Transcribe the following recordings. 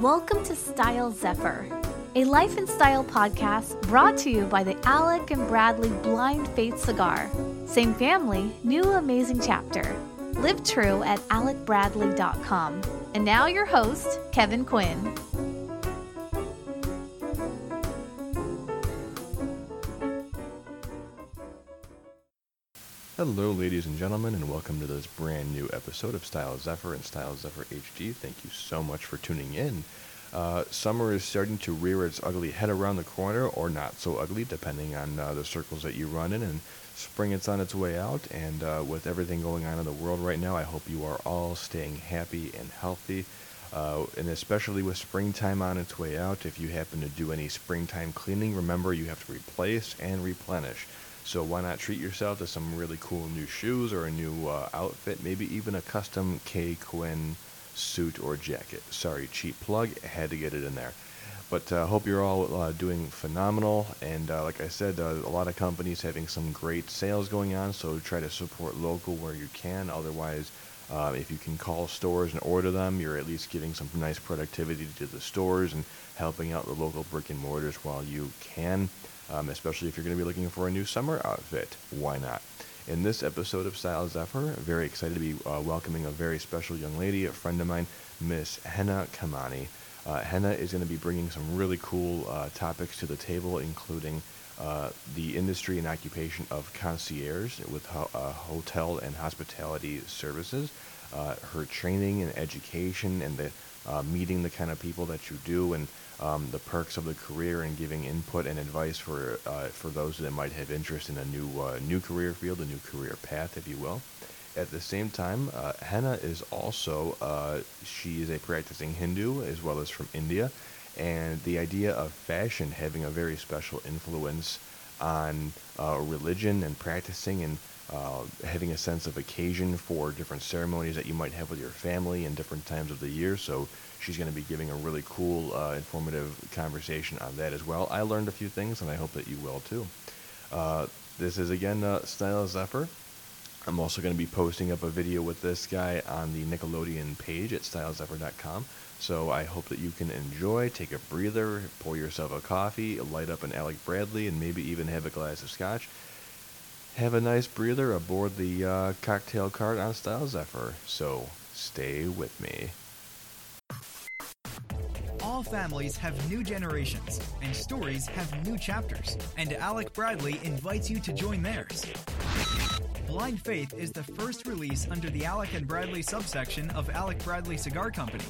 Welcome to Style Zephyr, a life and style podcast brought to you by the Alec and Bradley Blind Faith Cigar. Same family, new amazing chapter. Live true at alecbradley.com. And now your host, Kevin Quinn. Hello, ladies and gentlemen, and welcome to this brand new episode of Style Zephyr and Style Zephyr HD. Thank you so much for tuning in. Uh, summer is starting to rear its ugly head around the corner, or not so ugly, depending on uh, the circles that you run in. And spring is on its way out, and uh, with everything going on in the world right now, I hope you are all staying happy and healthy. Uh, and especially with springtime on its way out, if you happen to do any springtime cleaning, remember you have to replace and replenish. So why not treat yourself to some really cool new shoes or a new uh, outfit, maybe even a custom K Quinn suit or jacket. Sorry, cheap plug, had to get it in there. But I uh, hope you're all uh, doing phenomenal. And uh, like I said, uh, a lot of companies having some great sales going on. So try to support local where you can. Otherwise, uh, if you can call stores and order them, you're at least giving some nice productivity to the stores and helping out the local brick and mortars while you can um, especially if you're going to be looking for a new summer outfit. Why not? In this episode of Style Zephyr, very excited to be uh, welcoming a very special young lady, a friend of mine, Miss Henna Kamani. Uh, Henna is going to be bringing some really cool uh, topics to the table, including uh, the industry and occupation of concierge with ho- uh, hotel and hospitality services, uh, her training and education, and the meeting the kind of people that you do, and um, the perks of the career and giving input and advice for uh, for those that might have interest in a new uh, new career field, a new career path, if you will. At the same time, uh, Henna is also uh, she is a practicing Hindu as well as from India, and the idea of fashion having a very special influence on uh, religion and practicing and uh, having a sense of occasion for different ceremonies that you might have with your family in different times of the year. So she's going to be giving a really cool, uh, informative conversation on that as well. I learned a few things, and I hope that you will too. Uh, this is again uh, Style Zephyr. I'm also going to be posting up a video with this guy on the Nickelodeon page at stylezephyr.com. So I hope that you can enjoy, take a breather, pour yourself a coffee, light up an Alec Bradley, and maybe even have a glass of scotch have a nice breather aboard the uh, cocktail cart on Style Zephyr. So stay with me. All families have new generations, and stories have new chapters. And Alec Bradley invites you to join theirs. Blind Faith is the first release under the Alec and Bradley subsection of Alec Bradley Cigar Company.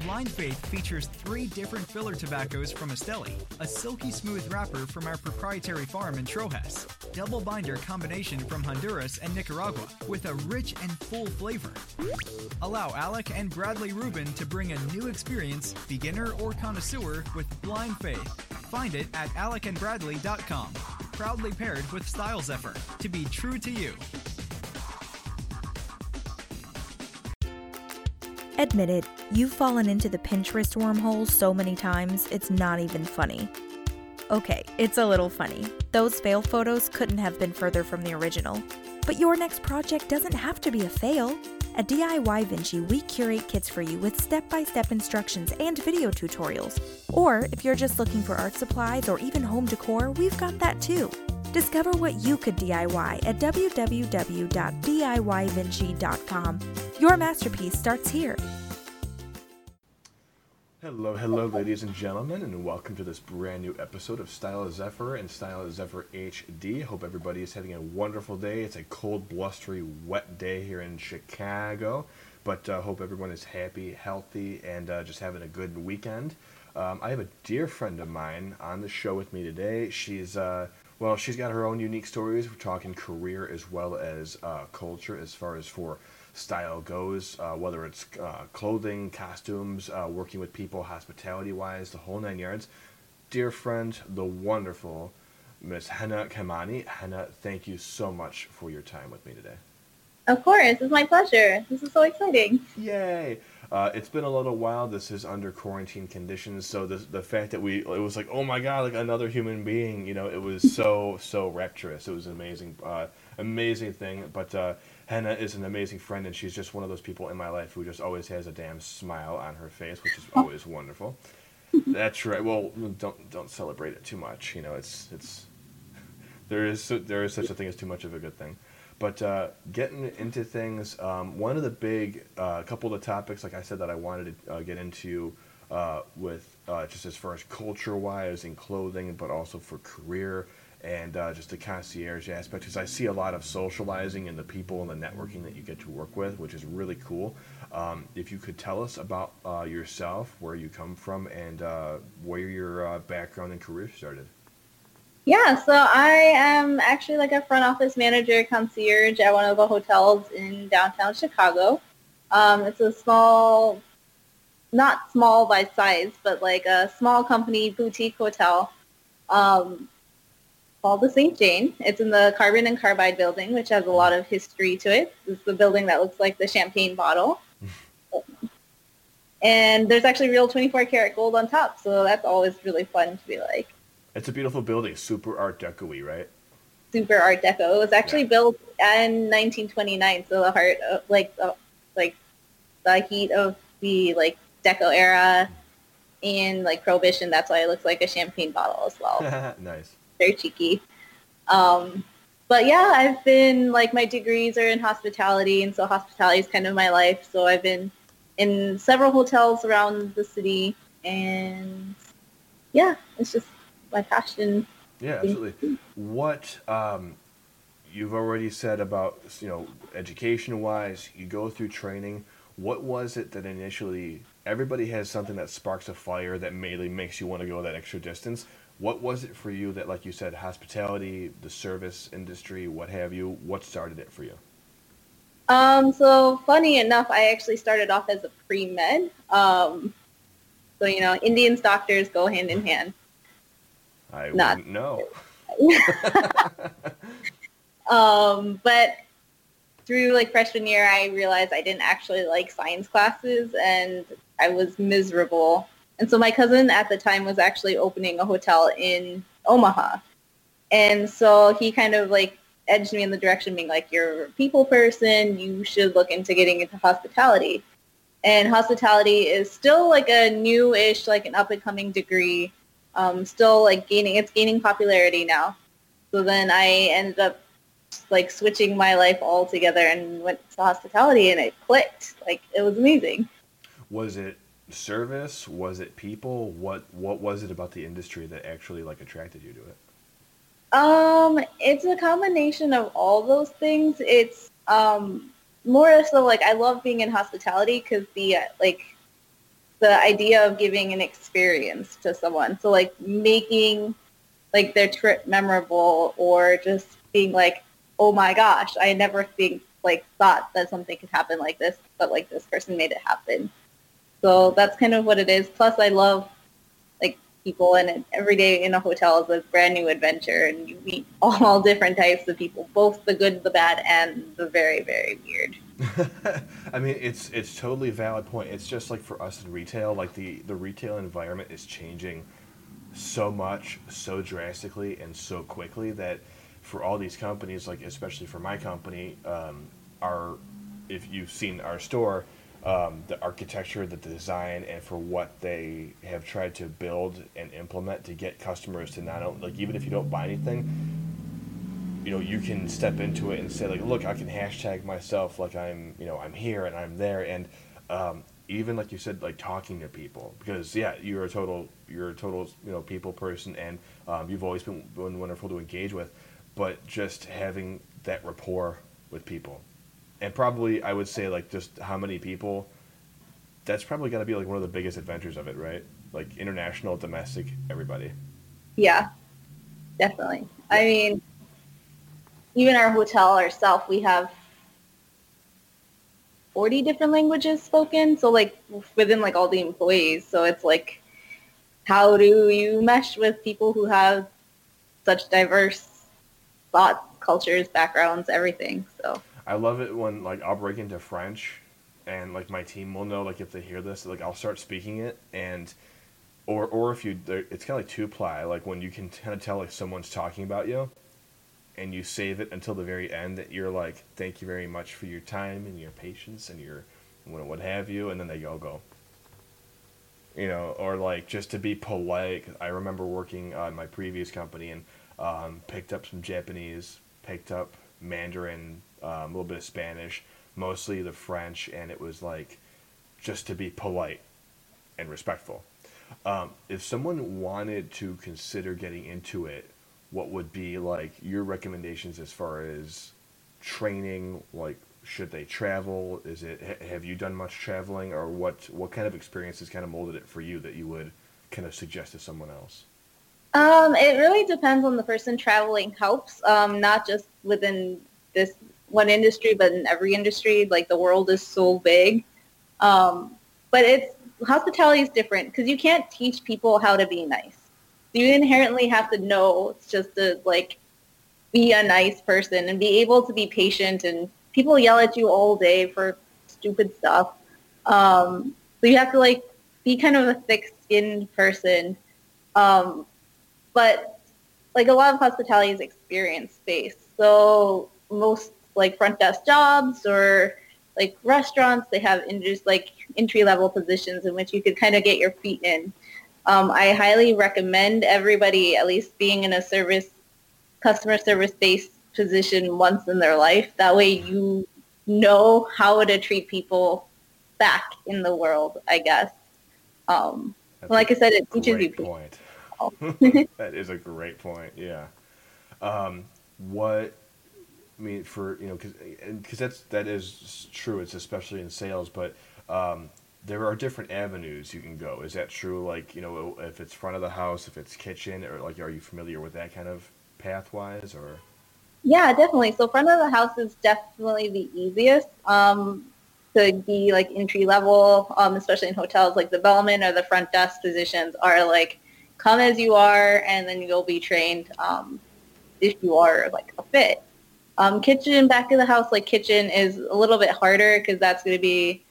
Blind Faith features three different filler tobaccos from Esteli, a silky smooth wrapper from our proprietary farm in Trojes, double binder combination from Honduras and Nicaragua, with a rich and full flavor. Allow Alec and Bradley Rubin to bring a new experience, beginner or connoisseur, with Blind Faith. Find it at alecandbradley.com. Proudly paired with Style Zephyr to be true to you. Admit it, you've fallen into the Pinterest wormhole so many times, it's not even funny. Okay, it's a little funny. Those fail photos couldn't have been further from the original. But your next project doesn't have to be a fail. At DIY Vinci, we curate kits for you with step by step instructions and video tutorials. Or if you're just looking for art supplies or even home decor, we've got that too. Discover what you could DIY at www.diyvinci.com. Your masterpiece starts here. Hello, hello, ladies and gentlemen, and welcome to this brand new episode of Style Zephyr and Style Zephyr HD. Hope everybody is having a wonderful day. It's a cold, blustery, wet day here in Chicago, but uh, hope everyone is happy, healthy, and uh, just having a good weekend. Um, I have a dear friend of mine on the show with me today. She's uh, well, she's got her own unique stories. We're talking career as well as uh, culture as far as for style goes, uh, whether it's uh, clothing, costumes, uh, working with people, hospitality wise, the whole nine yards. Dear friend, the wonderful Miss Henna Kamani. Henna, thank you so much for your time with me today. Of course, it's my pleasure. This is so exciting. Yay! Uh, it's been a little while. This is under quarantine conditions, so the the fact that we it was like, oh my god, like another human being. You know, it was so so rapturous. It was an amazing, uh, amazing thing. But uh, Henna is an amazing friend, and she's just one of those people in my life who just always has a damn smile on her face, which is always wonderful. That's right. Well, don't don't celebrate it too much. You know, it's it's there is there is such a thing as too much of a good thing. But uh, getting into things, um, one of the big uh, couple of the topics, like I said, that I wanted to uh, get into uh, with uh, just as far as culture wise and clothing, but also for career and uh, just the concierge aspect, because I see a lot of socializing and the people and the networking that you get to work with, which is really cool. Um, if you could tell us about yourself, where you come from, and where your background and career started. Yeah, so I am actually like a front office manager concierge at one of the hotels in downtown Chicago. Um, it's a small, not small by size, but like a small company boutique hotel um, called the St. Jane. It's in the Carbon and Carbide building, which has a lot of history to it. It's the building that looks like the champagne bottle. and there's actually real 24 karat gold on top, so that's always really fun to be like. It's a beautiful building, super Art Deco-y, right? Super Art Deco. It was actually yeah. built in 1929, so the heart of like the, like the heat of the like Deco era and like Prohibition. That's why it looks like a champagne bottle as well. nice. Very cheeky. Um, but yeah, I've been like my degrees are in hospitality, and so hospitality is kind of my life. So I've been in several hotels around the city, and yeah, it's just my passion. Yeah, absolutely. What um, you've already said about you know education wise, you go through training. What was it that initially everybody has something that sparks a fire that mainly makes you want to go that extra distance? What was it for you that, like you said, hospitality, the service industry, what have you? What started it for you? Um, so funny enough, I actually started off as a pre-med. Um, so, you know, Indians doctors go hand in hand. I Not, wouldn't know. um, but through like freshman year, I realized I didn't actually like science classes, and I was miserable. And so my cousin at the time was actually opening a hotel in Omaha, and so he kind of like edged me in the direction being like, "You're a people person. You should look into getting into hospitality." And hospitality is still like a new-ish, like an up-and-coming degree um, still like gaining, it's gaining popularity now. So then I ended up like switching my life altogether and went to hospitality and it clicked. Like it was amazing. Was it service? Was it people? What what was it about the industry that actually like attracted you to it? Um, it's a combination of all those things. It's um more so like I love being in hospitality because the uh, like the idea of giving an experience to someone. So like making like their trip memorable or just being like, oh my gosh, I never think like thought that something could happen like this, but like this person made it happen. So that's kind of what it is. Plus I love like people and every day in a hotel is a brand new adventure and you meet all different types of people, both the good, the bad, and the very, very weird. I mean, it's it's totally valid point. It's just like for us in retail, like the the retail environment is changing so much, so drastically, and so quickly that for all these companies, like especially for my company, um, our if you've seen our store, um, the architecture, the design, and for what they have tried to build and implement to get customers to not only like even if you don't buy anything, you know you can step into it and say like look i can hashtag myself like i'm you know i'm here and i'm there. And um, even like you said like talking to people because yeah you're a total you're a total you know people person and um, you've always been, been wonderful to engage with but just having that rapport with people. And probably i would say like just how many people that's probably got to be like one of the biggest adventures of it right? Like international domestic everybody. Yeah. Definitely. I mean even our hotel ourselves, we have 40 different languages spoken. So like within like all the employees. So it's like, how do you mesh with people who have such diverse thoughts, cultures, backgrounds, everything. So I love it when like I'll break into French and like my team will know like if they hear this, like I'll start speaking it and or or if you it's kind of like two ply like when you can kind of tell like someone's talking about you and you save it until the very end that you're like, thank you very much for your time and your patience and your what have you, and then they all go. You know, or like just to be polite. I remember working on my previous company and um, picked up some Japanese, picked up Mandarin, um, a little bit of Spanish, mostly the French, and it was like just to be polite and respectful. Um, if someone wanted to consider getting into it, what would be like your recommendations as far as training? Like, should they travel? Is it have you done much traveling, or what? What kind of experiences kind of molded it for you that you would kind of suggest to someone else? Um, it really depends on the person traveling helps, um, not just within this one industry, but in every industry. Like the world is so big. Um, but it's hospitality is different because you can't teach people how to be nice. You inherently have to know it's just to like be a nice person and be able to be patient and people yell at you all day for stupid stuff. Um, so you have to like be kind of a thick-skinned person. Um, but like a lot of hospitality is experience-based. So most like front desk jobs or like restaurants, they have in just like entry level positions in which you could kind of get your feet in. Um, I highly recommend everybody at least being in a service, customer service based position once in their life. That way you know how to treat people back in the world, I guess. Um, like I said, it teaches you. Point. that is a great point. Yeah. Um, what I mean, for you know, because because that's that is true. It's especially in sales, but um, there are different avenues you can go. Is that true? Like you know, if it's front of the house, if it's kitchen, or like, are you familiar with that kind of pathwise, or? Yeah, definitely. So front of the house is definitely the easiest um, to be like entry level, um, especially in hotels. Like the bellman or the front desk positions are like come as you are, and then you'll be trained um, if you are like a fit. Um, kitchen, back of the house, like kitchen is a little bit harder because that's going to be,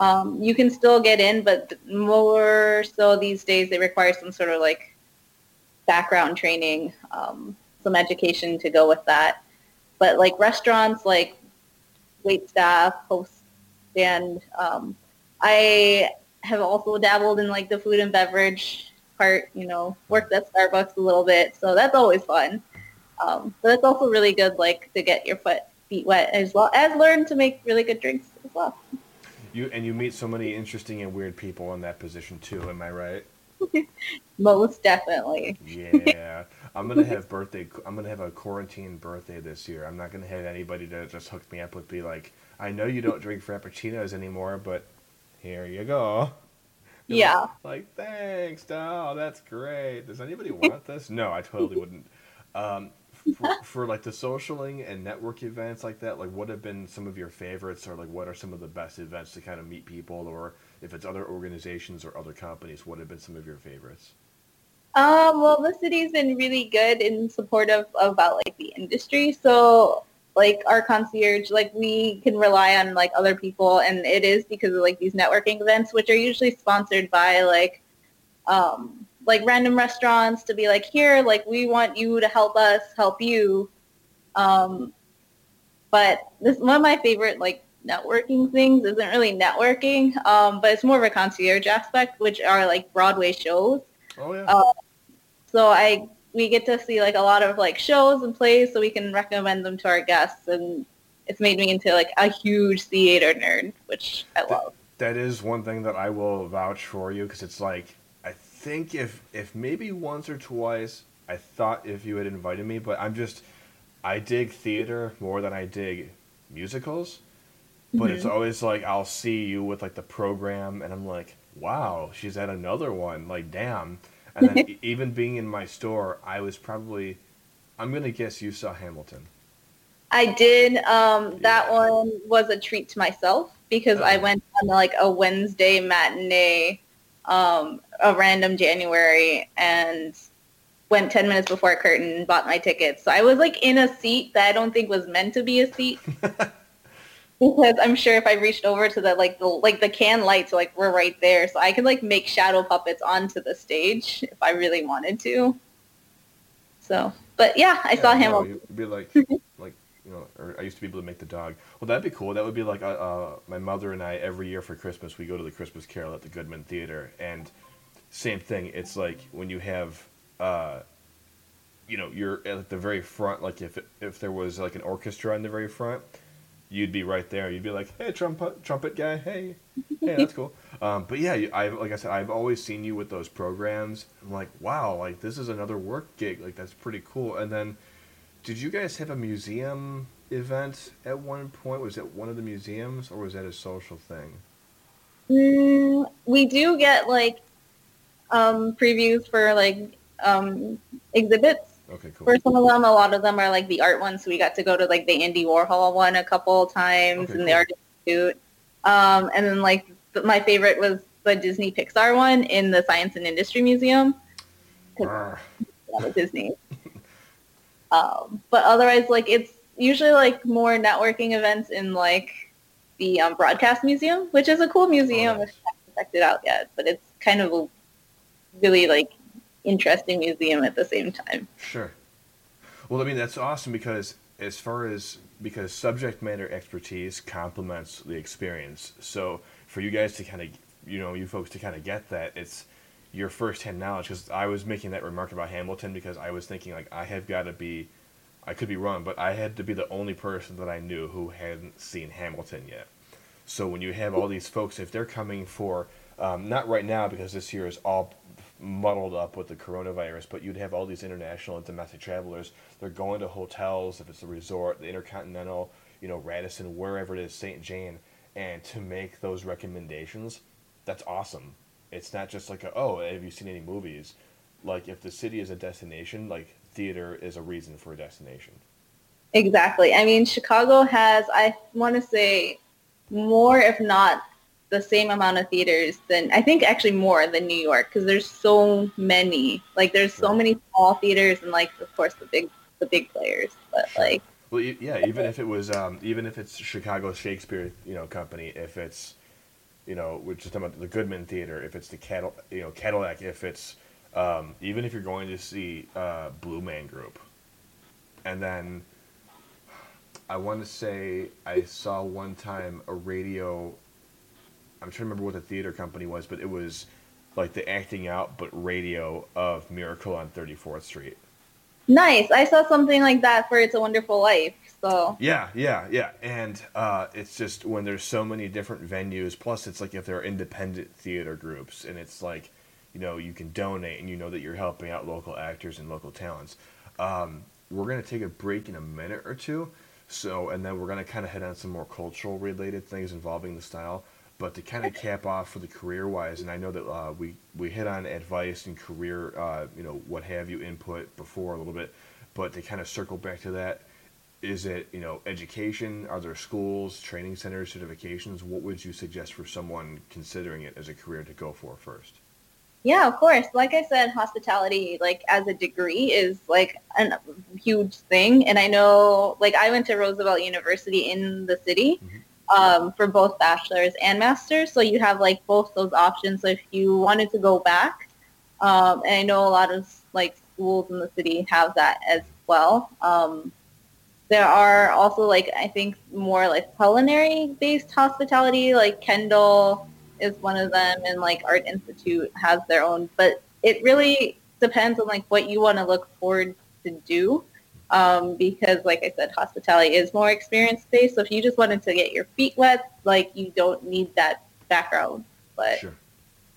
um, you can still get in, but more so these days they require some sort of like background training, um, some education to go with that. But like restaurants, like wait staff, host stand, um, I have also dabbled in like the food and beverage part, you know, worked at Starbucks a little bit. So that's always fun. Um, but it's also really good, like to get your foot feet wet as well as learn to make really good drinks as well. You and you meet so many interesting and weird people in that position too. Am I right? Most definitely. yeah, I'm gonna have birthday. I'm gonna have a quarantine birthday this year. I'm not gonna have anybody to just hook me up with. Be like, I know you don't drink frappuccinos anymore, but here you go. yeah. Like, thanks, oh, that's great. Does anybody want this? No, I totally wouldn't. Um, for, like the socialing and network events like that, like what have been some of your favorites, or like what are some of the best events to kind of meet people, or if it's other organizations or other companies, what have been some of your favorites? Um, well, the city's been really good and supportive about like the industry. So like our concierge, like we can rely on like other people, and it is because of like these networking events, which are usually sponsored by like um, like random restaurants to be like, here, like we want you to help us help you. Um, but this one of my favorite like networking things isn't really networking, um, but it's more of a concierge aspect, which are like Broadway shows. Oh yeah. Uh, so I we get to see like a lot of like shows and plays, so we can recommend them to our guests, and it's made me into like a huge theater nerd, which I love. That is one thing that I will vouch for you because it's like think if if maybe once or twice I thought if you had invited me, but I'm just I dig theater more than I dig musicals. But mm-hmm. it's always like I'll see you with like the program and I'm like, wow, she's at another one. Like, damn. And then even being in my store, I was probably I'm gonna guess you saw Hamilton. I did. Um, that one was a treat to myself because oh. I went on like a Wednesday matinee um, a random January and went 10 minutes before curtain and bought my tickets. So I was like in a seat that I don't think was meant to be a seat. because I'm sure if I reached over to the like the like the can lights like were right there, so I could like make shadow puppets onto the stage if I really wanted to. So, But yeah, I Yeah, saw no, Hamilton. You'd be like, like you know, or I used to be able to make the dog. Well, that'd be cool. That would be like uh, uh, my mother and I every year for Christmas we go to the Christmas Carol at the Goodman Theater, and same thing. It's like when you have, uh, you know, you're at the very front. Like if if there was like an orchestra in the very front, you'd be right there. You'd be like, hey, trumpet trumpet guy, hey, hey, that's cool. Um, but yeah, I like I said, I've always seen you with those programs. I'm like, wow, like this is another work gig. Like that's pretty cool. And then, did you guys have a museum event at one point? Was it one of the museums or was that a social thing? Mm, we do get like um, previews for like um, exhibits. Okay, cool. For some of them, a lot of them are like the art ones. So we got to go to like the Andy Warhol one a couple times Okay, and the cool. Art Institute. Um, and then like my favorite was the Disney Pixar one in the Science and Industry Museum. Arr. yeah, with Disney. um, but otherwise, like it's usually like more networking events in like the um, Broadcast Museum, which is a cool museum. nice. If you haven't checked it out yet, but it's kind of a really like interesting museum at the same time. Sure. Well, I mean that's awesome because as far as because subject matter expertise complements the experience. So for you guys to kind of you know you folks to kind of get that it's your firsthand knowledge because I was making that remark about Hamilton because I was thinking like I have got to be I could be wrong but I had to be the only person that I knew who hadn't seen Hamilton yet. So when you have all these folks, if they're coming for, um, not right now because this year is all muddled up with the coronavirus, but you'd have all these international and domestic travelers. They're going to hotels, if it's a resort, the Intercontinental, you know, Radisson, wherever it is, St. Jane, and to make those recommendations, that's awesome. It's not just like, a, oh, have you seen any movies? Like, if the city is a destination, like, theater is a reason for a destination. Exactly. I mean, Chicago has, I want to say, more, if not the same amount of theaters than, I think actually more than New York because there's so many. Like, there's so many small theaters and, like, of course, the big, the big players. But, like, Well, yeah, even if it was, um, even if it's Chicago Shakespeare, you know, company, if it's, you know, we're just talking about the Goodman Theater, if it's the Cadil, you know, Cadillac, if it's, um, even if you're going to see uh, Blue Man Group, and then I want to say I saw one time a radio. I'm trying to remember what the theater company was, but it was like the acting out but radio of Miracle on 34th Street. nice. I saw something like that for It's a Wonderful Life. So, Yeah, yeah, yeah. And uh, it's just when there's so many different venues, plus it's like if there are independent theater groups, and it's like, you know, you can donate and you know that you're helping out local actors and local talents. Um, we're going to take a break in a minute or two. So, and then we're going to kind of hit on some more cultural related things involving the style. But to kind of cap off for the career wise, and I know that uh, we, we hit on advice and career, uh, you know, what have you input before a little bit. But to kind of circle back to that, is it you know education are there schools training centers certifications what would you suggest for someone considering it as a career to go for first yeah, of course. Like I said, hospitality, like as a degree, is like a huge thing. And I know, like I went to Roosevelt University in the city Mhm. Um, for both bachelor's and master's. So you have like both those options. So if you wanted to go back, um, and I know a lot of like schools in the city have that as well. Um, there are also like I think more like culinary based hospitality, like Kendall is one of them, and like Art Institute has their own. But it really depends on like what you want to look forward to do, um, because like I said, hospitality is more experience based. So if you just wanted to get your feet wet, like you don't need that background. But sure.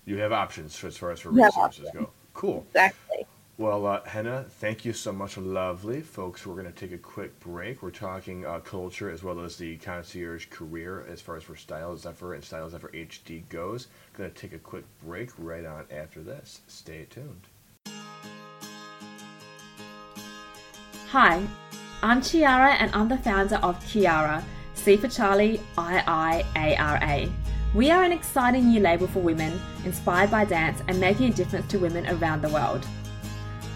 You have options as far as for resources go. cool. Exactly. well uh, henna thank you so much. Lovely. Folks we're going to take a quick break. We're talking uh, culture as well as the concierge career as far as for style zephyr and style zephyr hd goes. Going to take a quick break right on after this. Stay tuned Hi, I'm Chiara and I'm the founder of Kiara, C for Charlie, I I A R A. We are an exciting new label for women, inspired by dance and making a difference to women around the world.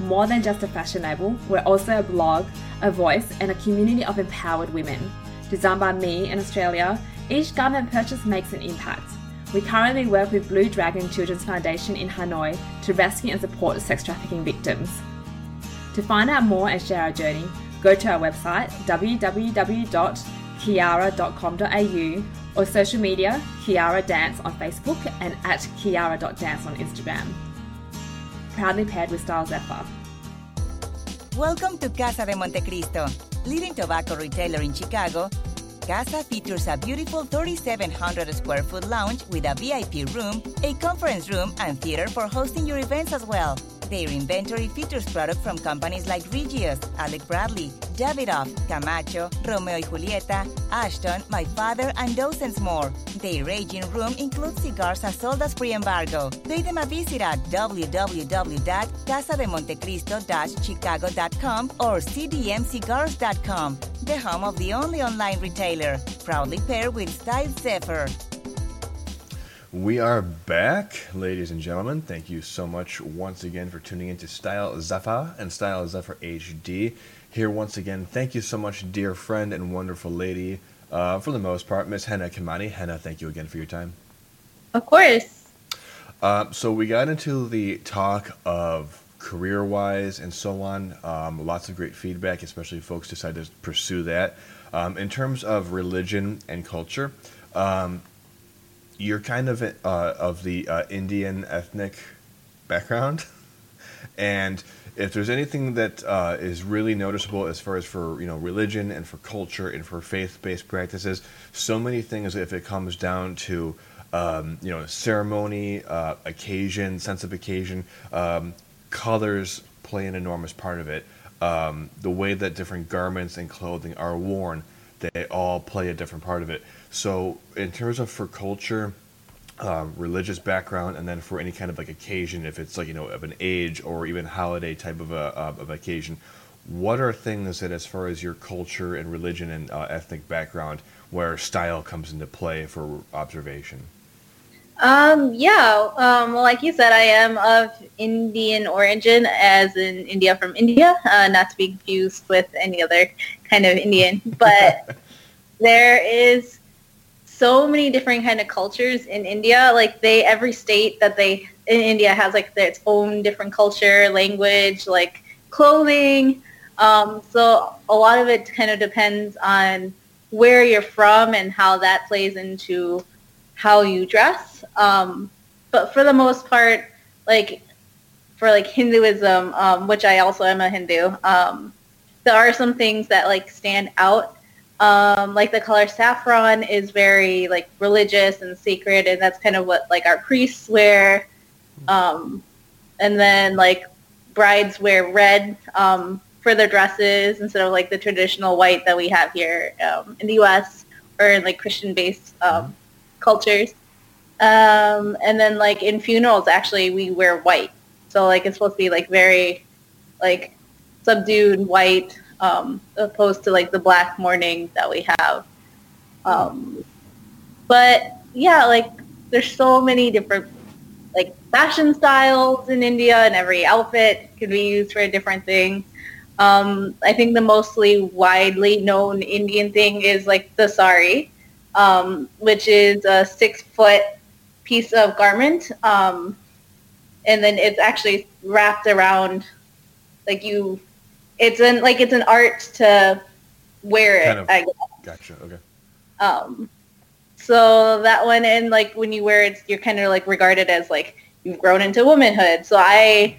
More than just a fashion label, we're also a blog, a voice, and a community of empowered women. Designed by me in Australia, each garment purchase makes an impact. We currently work with Blue Dragon Children's Foundation in Hanoi to rescue and support sex trafficking victims. To find out more and share our journey, go to our website www.kiara.com.au or social media Kiara Dance on Facebook and at kiara.dance on Instagram. Proudly paired with Style Zephyr. Welcome to Casa de Montecristo, leading tobacco retailer in Chicago. Casa features a beautiful 3,700 square foot lounge with a VIP room, a conference room, and theater for hosting your events as well. Their inventory features products from companies like Regius, Alec Bradley, Davidoff, Camacho, Romeo y Julieta, Ashton, My Father, and dozens more. Their aging room includes cigars as sold as pre-embargo. Pay them a visit at www.casademontecristo-chicago.com or cdmcigars.com, the home of the only online retailer, proudly paired with Style Zephyr. We are back, ladies and gentlemen. Thank you so much once again for tuning into Style Zephyr and Style Zephyr HD. Here once again, thank you so much, dear friend and wonderful lady, uh, for the most part, Miss Henna Kamani. Henna, thank you again for your time. Of course. Uh, so we got into the talk of career-wise and so on. Um, lots of great feedback, especially folks decide to pursue that. Um, in terms of religion and culture, um, you're kind of uh, of the uh, Indian ethnic background, and if there's anything that uh, is really noticeable as far as for you know religion and for culture and for faith-based practices, so many things if it comes down to um, you know ceremony, uh, occasion, sense of occasion, um, colors play an enormous part of it. Um, the way that different garments and clothing are worn, they all play a different part of it. So in terms of for culture, um, religious background, and then for any kind of like occasion, if it's like you know of an age or even holiday type of a uh, of occasion, what are things that as far as your culture and religion and uh, ethnic background, where style comes into play for observation? Um, yeah, um, well, like you said, I am of Indian origin, as in India from India, uh, not to be confused with any other kind of Indian. But there is so many different kind of cultures in India. Like they, every state that they in India has like its own different culture, language, like clothing. Um, so a lot of it kind of depends on where you're from and how that plays into how you dress. Um, but for the most part, like for like Hinduism, um, which I also am a Hindu, um, there are some things that like stand out um, like the color saffron is very like religious and sacred, and that's kind of what like our priests wear. Um, and then like brides wear red um, for their dresses instead of like the traditional white that we have here um, in the U.S. or in like Christian-based um, cultures. Um, and then like in funerals, actually we wear white. So like it's supposed to be like very like subdued white um, opposed to like the black mourning that we have. Um, but yeah, like there's so many different like fashion styles in India, and every outfit can be used for a different thing. Um, I think the mostly widely known Indian thing is like the sari, um, which is a six foot piece of garment, um, and then it's actually wrapped around like you it's an like it's an art to wear it. Kind of, I guess. Gotcha. Okay. Um, so that one and like when you wear it, you're kind of like regarded as like you've grown into womanhood. So I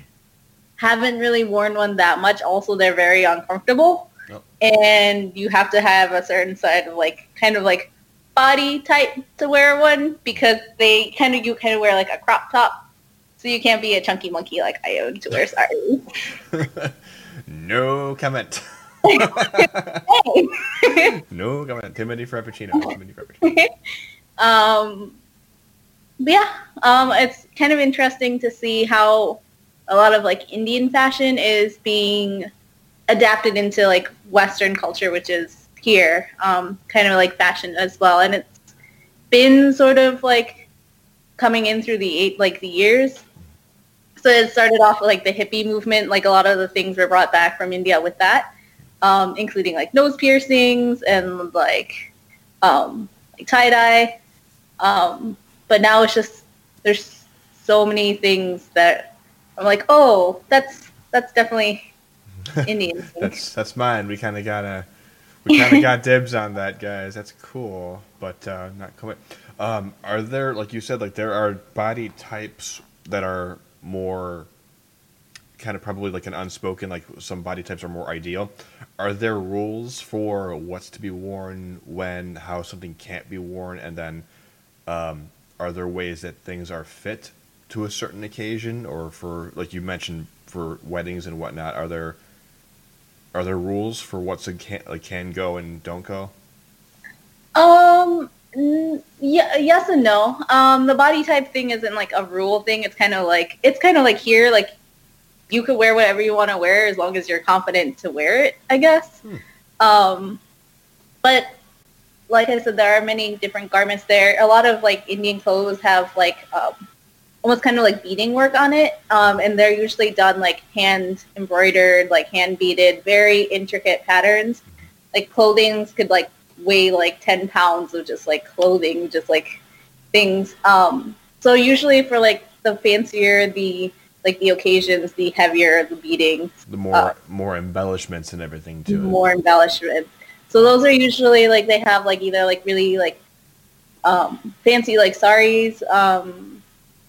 haven't really worn one that much. Also, they're very uncomfortable, oh. and you have to have a certain side of like kind of like body type to wear one because they kind of you kind of wear like a crop top. So you can't be a chunky monkey like I am to wear saris. No comment. no comment. Timothy Frappuccino. Timothy Frappuccino. um, yeah, um, it's kind of interesting to see how a lot of like Indian fashion is being adapted into like Western culture, which is here, um, kind of like fashion as well, and it's been sort of like coming in through the eight like the years so it started off with like the hippie movement. Like a lot of the things were brought back from India with that, um, including like nose piercings and like um, like tie dye. Um, but now it's just there's so many things that I'm like, oh, that's that's definitely Indian. That's that's mine. We kind of got a we kind of got dibs on that, guys. That's cool, but uh, not quite. Um, are there, like you said, like there are body types that are more kind of probably like an unspoken, like some body types are more ideal. Are there rules for what's to be worn, when, how something can't be worn, and then um, are there ways that things are fit to a certain occasion, or for like you mentioned for weddings and whatnot? Are there are there rules for what's a can like can go and don't go? Um, yeah, yes and no. Um, the body type thing isn't like a rule thing. It's kind of like it's kind of like here, like you could wear whatever you want to wear as long as you're confident to wear it. I guess. Hmm. Um, but like I said, there are many different garments there. A lot of like Indian clothes have like um, almost kind of like beading work on it, um, and they're usually done like hand embroidered, like hand beaded, very intricate patterns. Like clothing could like weigh like ten pounds of just like clothing, just like things. Um, so usually for like the fancier the like the occasions, the heavier the beading, The more Uh, more embellishments and everything too. more embellishments. So those are usually like they have like either like really like um, fancy like saris. Um,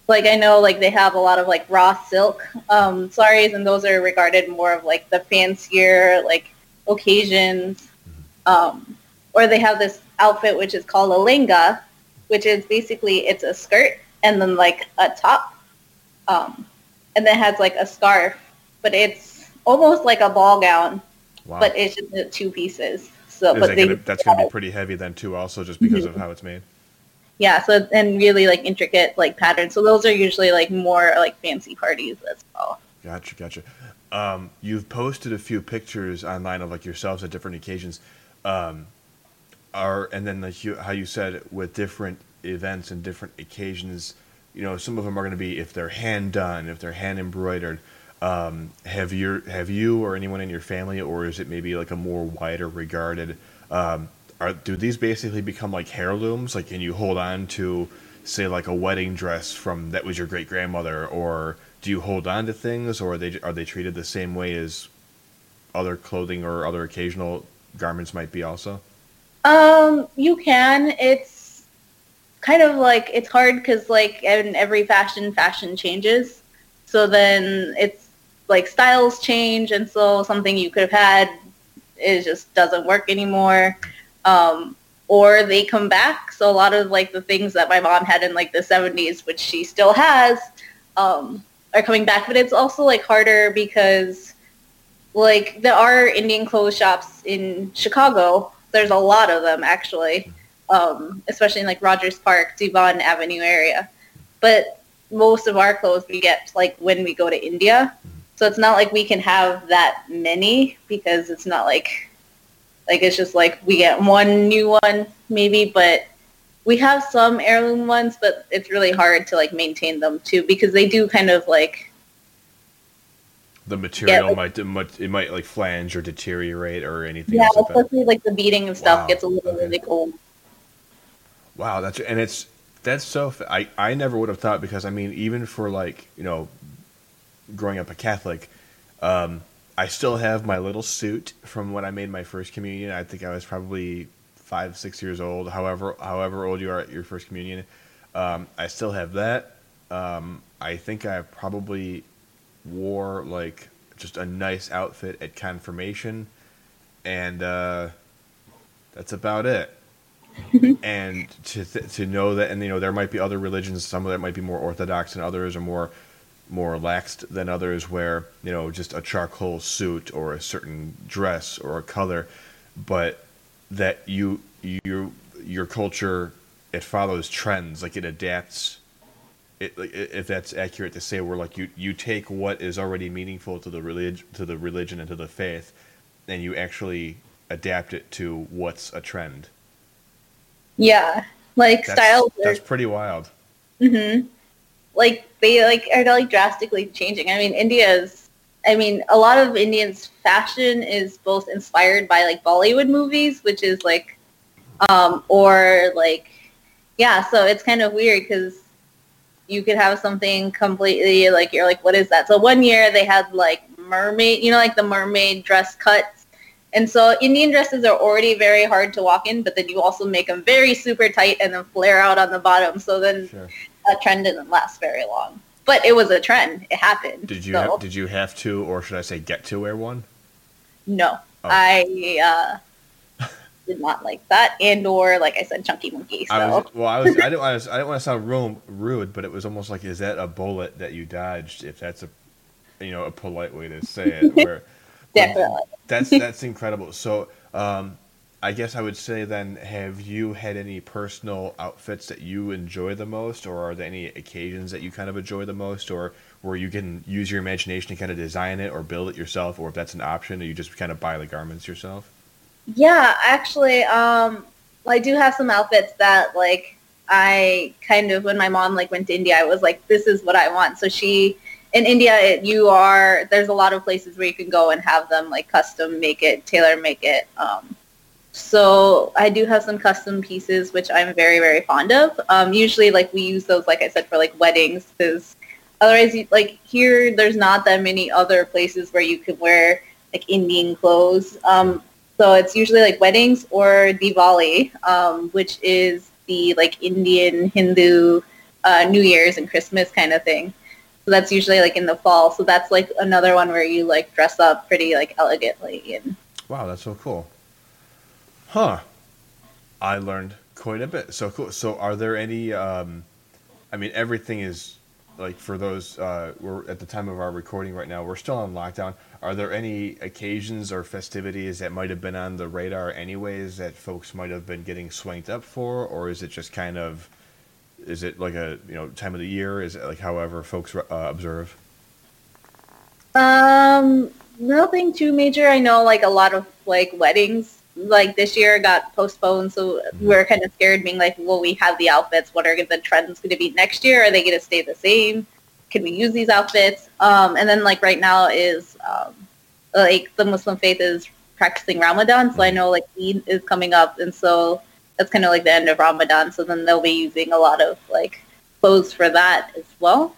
like I know like they have a lot of like raw silk um, saris, and those are regarded more of like the fancier like occasions. Um, or they have this outfit which is called a lenga, which is basically it's a skirt and then like a top, um, and then has like a scarf, but it's almost like a ball gown Wow. but it's just two pieces. So, Is but that they, gonna, that's going to be pretty heavy then too, also just because of how it's made. yeah. So and really like intricate like patterns. So those are usually like more like fancy parties as well. Gotcha, gotcha. Um, you've posted a few pictures online of like yourselves at different occasions. Um, are and then like how you said with different events and different occasions, you know, some of them are going to be if they're hand done, if they're hand embroidered. Um, have you have you or anyone in your family, or is it maybe like a more wider regarded? Um, are do these basically become like heirlooms? Like, can you hold on to, say, like a wedding dress from that was your great grandmother, or do you hold on to things, or are they are they treated the same way as other clothing or other occasional garments might be also? Um, you can. It's kind of like it's hard because like in every fashion, fashion changes. So then it's like styles change, and so something you could have had it just doesn't work anymore. Um, or they come back. So a lot of like the things that my mom had in like the 70s, which she still has, um, are coming back. But it's also like harder because like there are Indian clothes shops in Chicago. There's a lot of them actually, um, especially in like Rogers Park, Devon Avenue area. But most of our clothes we get like when we go to India. So it's not like we can have that many because it's not like like it's just like we get one new one maybe, but we have some heirloom ones, but it's really hard to like maintain them too because they do kind of like The material like- might, it might like flange or deteriorate or anything yeah, like especially like the beading and stuff Wow, gets a little okay. really cold. Wow, that's and it's that's so. I I never would have thought because I mean even for like you know, growing up a Catholic, um, I still have my little suit from when I made my first communion. I think I was probably five six years old. However however old you are at your first communion, um, I still have that. Um, I think I probably wore like just a nice outfit at confirmation, and uh, that's about it. And to th- to know that and you know there might be other religions some of that might be more orthodox than others or more more laxed than others where you know just a charcoal suit or a certain dress or a color but that you you your culture it follows trends like it adapts it, if that's accurate to say where like you you take what is already meaningful to the religion to the religion and to the faith and you actually adapt it to what's a trend Yeah, like that's, styles are that's pretty wild. hmm Like they like are like drastically changing. I mean, India's. I mean, a lot of Indians' fashion is both inspired by like Bollywood movies, which is like, um, or like, yeah. So it's kind of weird because you could have something completely like you're like, what is that? So one year they had like mermaid, you know, like the mermaid dress cuts. And so Indian dresses are already very hard to walk in, but then you also make them very super tight and then flare out on the bottom. So then Sure. a trend didn't last very long. But it was a trend. It happened. Did you So, have, did you have to, or should I say, get to wear one? no. Oh. I uh, did not like that. And or, like I said, Chunky Monkey. So. I was well. I was. I didn't. want to, I didn't want to sound rude, rude, but it was almost like, is that a bullet that you dodged? If that's a, you know, a polite way to say it. Where Definitely. that's that's incredible. So, um, I guess I would say then, have you had any personal outfits that you enjoy the most, or are there any occasions that you kind of enjoy the most, or where you can use your imagination to kind of design it or build it yourself, or if that's an option, or you just kind of buy the garments yourself? Yeah, actually, um, I do have some outfits that like I kind of when my mom like went to India, I was like, this is what I want. So she in India, it, you are there's a lot of places where you can go and have them like custom make it, tailor make it. Um, so I do have some custom pieces which I'm very very fond of. Um, usually, like we use those, like I said, for like weddings because otherwise, you, like here, there's not that many other places where you can wear like Indian clothes. Um, so it's usually like weddings or Diwali, um, which is the like Indian Hindu uh, New Year's and Christmas kind of thing. So that's usually like in the fall. So that's like another one where you like dress up pretty like elegantly and Wow, that's so cool. Huh. I learned quite a bit. So cool. So are there any um I mean everything is like for those uh we're at the time of our recording right now, we're still on lockdown. Are there any occasions or festivities that might have been on the radar anyways that folks might have been getting swanked up for or is it just kind of is it like a, you know, time of the year? Is it like however folks uh, observe? Um, nothing too major. I know like a lot of like weddings like this year got postponed, so we're kind of scared, being like, "Will we have the outfits? What are the trends going to be next year? Are they going to stay the same? Can we use these outfits?" Um, and then like right now is um, like the Muslim faith is practicing Ramadan, so I know like Eid is coming up, and so that's kind of like the end of Ramadan. So then they'll be using a lot of like clothes for that as well.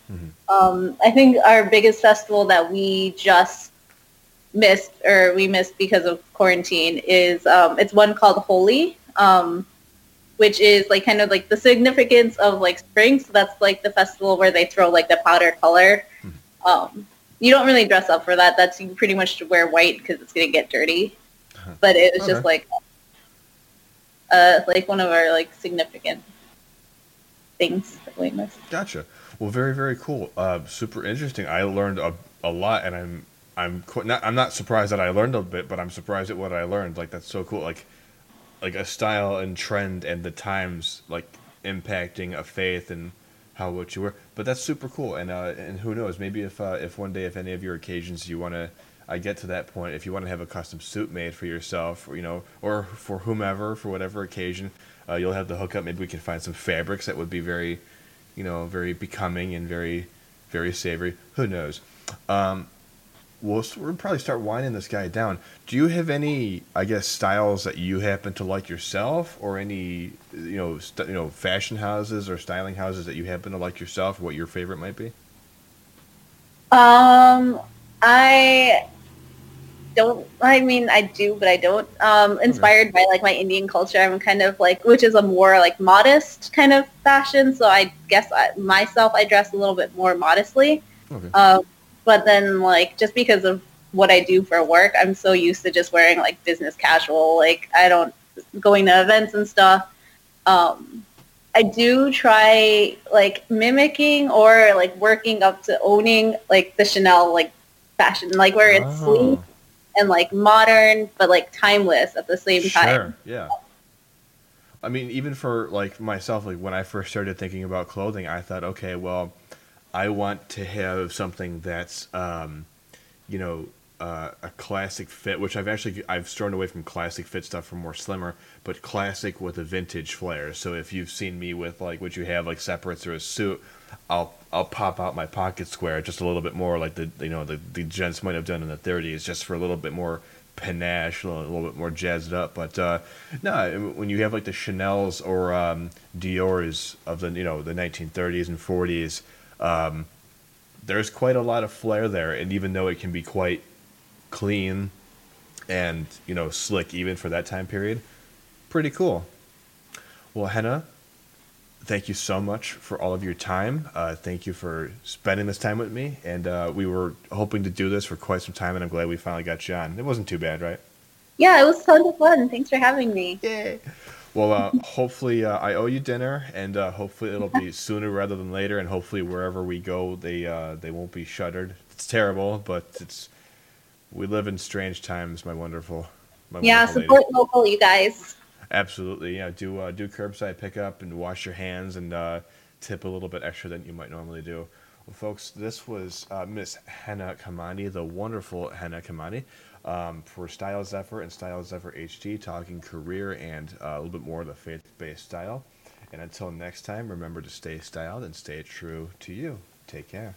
Um, I think our biggest festival that we just missed or we missed because of quarantine is um, it's one called Holi, um, which is like kind of like the significance of like spring. So that's like the festival where they throw like the powder color. Um, you don't really dress up for that. That's you pretty much to wear white because it's gonna get dirty. But it was just like uh, like one of our like significant things that we missed. Gotcha. Well, very very cool. Uh, super interesting. I learned a, a lot, and I'm I'm qu- not I'm not surprised that I learned a bit, but I'm surprised at what I learned. Like that's so cool. Like like a style and trend and the times like impacting a faith and how what you wear. But that's super cool. And uh, and who knows? Maybe if uh, if one day if any of your occasions you want to. I get to that point. If you want to have a custom suit made for yourself, or, you know, or for whomever, for whatever occasion, uh, you'll have the hookup. Maybe we can find some fabrics that would be very, you know, very becoming and very, very savory. Who knows? Um, we'll, we'll probably start winding this guy down. Do you have any, I guess, styles that you happen to like yourself, or any, you know, st- you know, fashion houses or styling houses that you happen to like yourself? What your favorite might be? Um, I don't. I mean, I do, but I don't. Um, inspired by like my Indian culture, I'm kind of like, which is a more like modest kind of fashion. So I guess I, myself, I dress a little bit more modestly. Okay. Um, but then like just because of what I do for work, I'm so used to just wearing like business casual. Like I don't going to events and stuff. Um, I do try like mimicking or like working up to owning like the Chanel like fashion, like where it's sleek Oh, and like modern but like timeless at the same time. Sure. Yeah. I mean, even for like myself, like when I first started thinking about clothing, I thought, okay, well, I want to have something that's, um, you know, uh, a classic fit, which I've actually I've strayed away from classic fit stuff for more slimmer, but classic with a vintage flair. So if you've seen me with like what you have like separates or a suit, I'll I'll pop out my pocket square just a little bit more like the you know the the gents might have done in the 30s, just for a little bit more panache, a little, a little bit more jazzed up. But uh, no, when you have like the Chanel's or um, Dior's of the you know the 1930s and 40s, um, there's quite a lot of flair there, and even though it can be quite clean and you know slick even for that time period, pretty cool. Well, Henna, thank you so much for all of your time. Uh, thank you for spending this time with me, and uh, we were hoping to do this for quite some time, and I'm glad we finally got you on. It wasn't too bad, right? Yeah, it was tons of fun. Thanks for having me. Yay! Well, uh, hopefully uh, I owe you dinner, and uh, hopefully it'll be sooner rather than later, and hopefully wherever we go, they uh, they won't be shuttered. It's terrible, but it's we live in strange times, my wonderful. My yeah, wonderful support lady. local, you guys. Absolutely, yeah. Do uh, do curbside pickup and wash your hands and uh, tip a little bit extra than you might normally do. Well, folks, this was uh, Miss Henna Kamani, the wonderful Henna Kamani, um, for Style Zephyr and Style Zephyr HD, talking career and uh, a little bit more of the faith-based style. And until next time, remember to stay styled and stay true to you. Take care.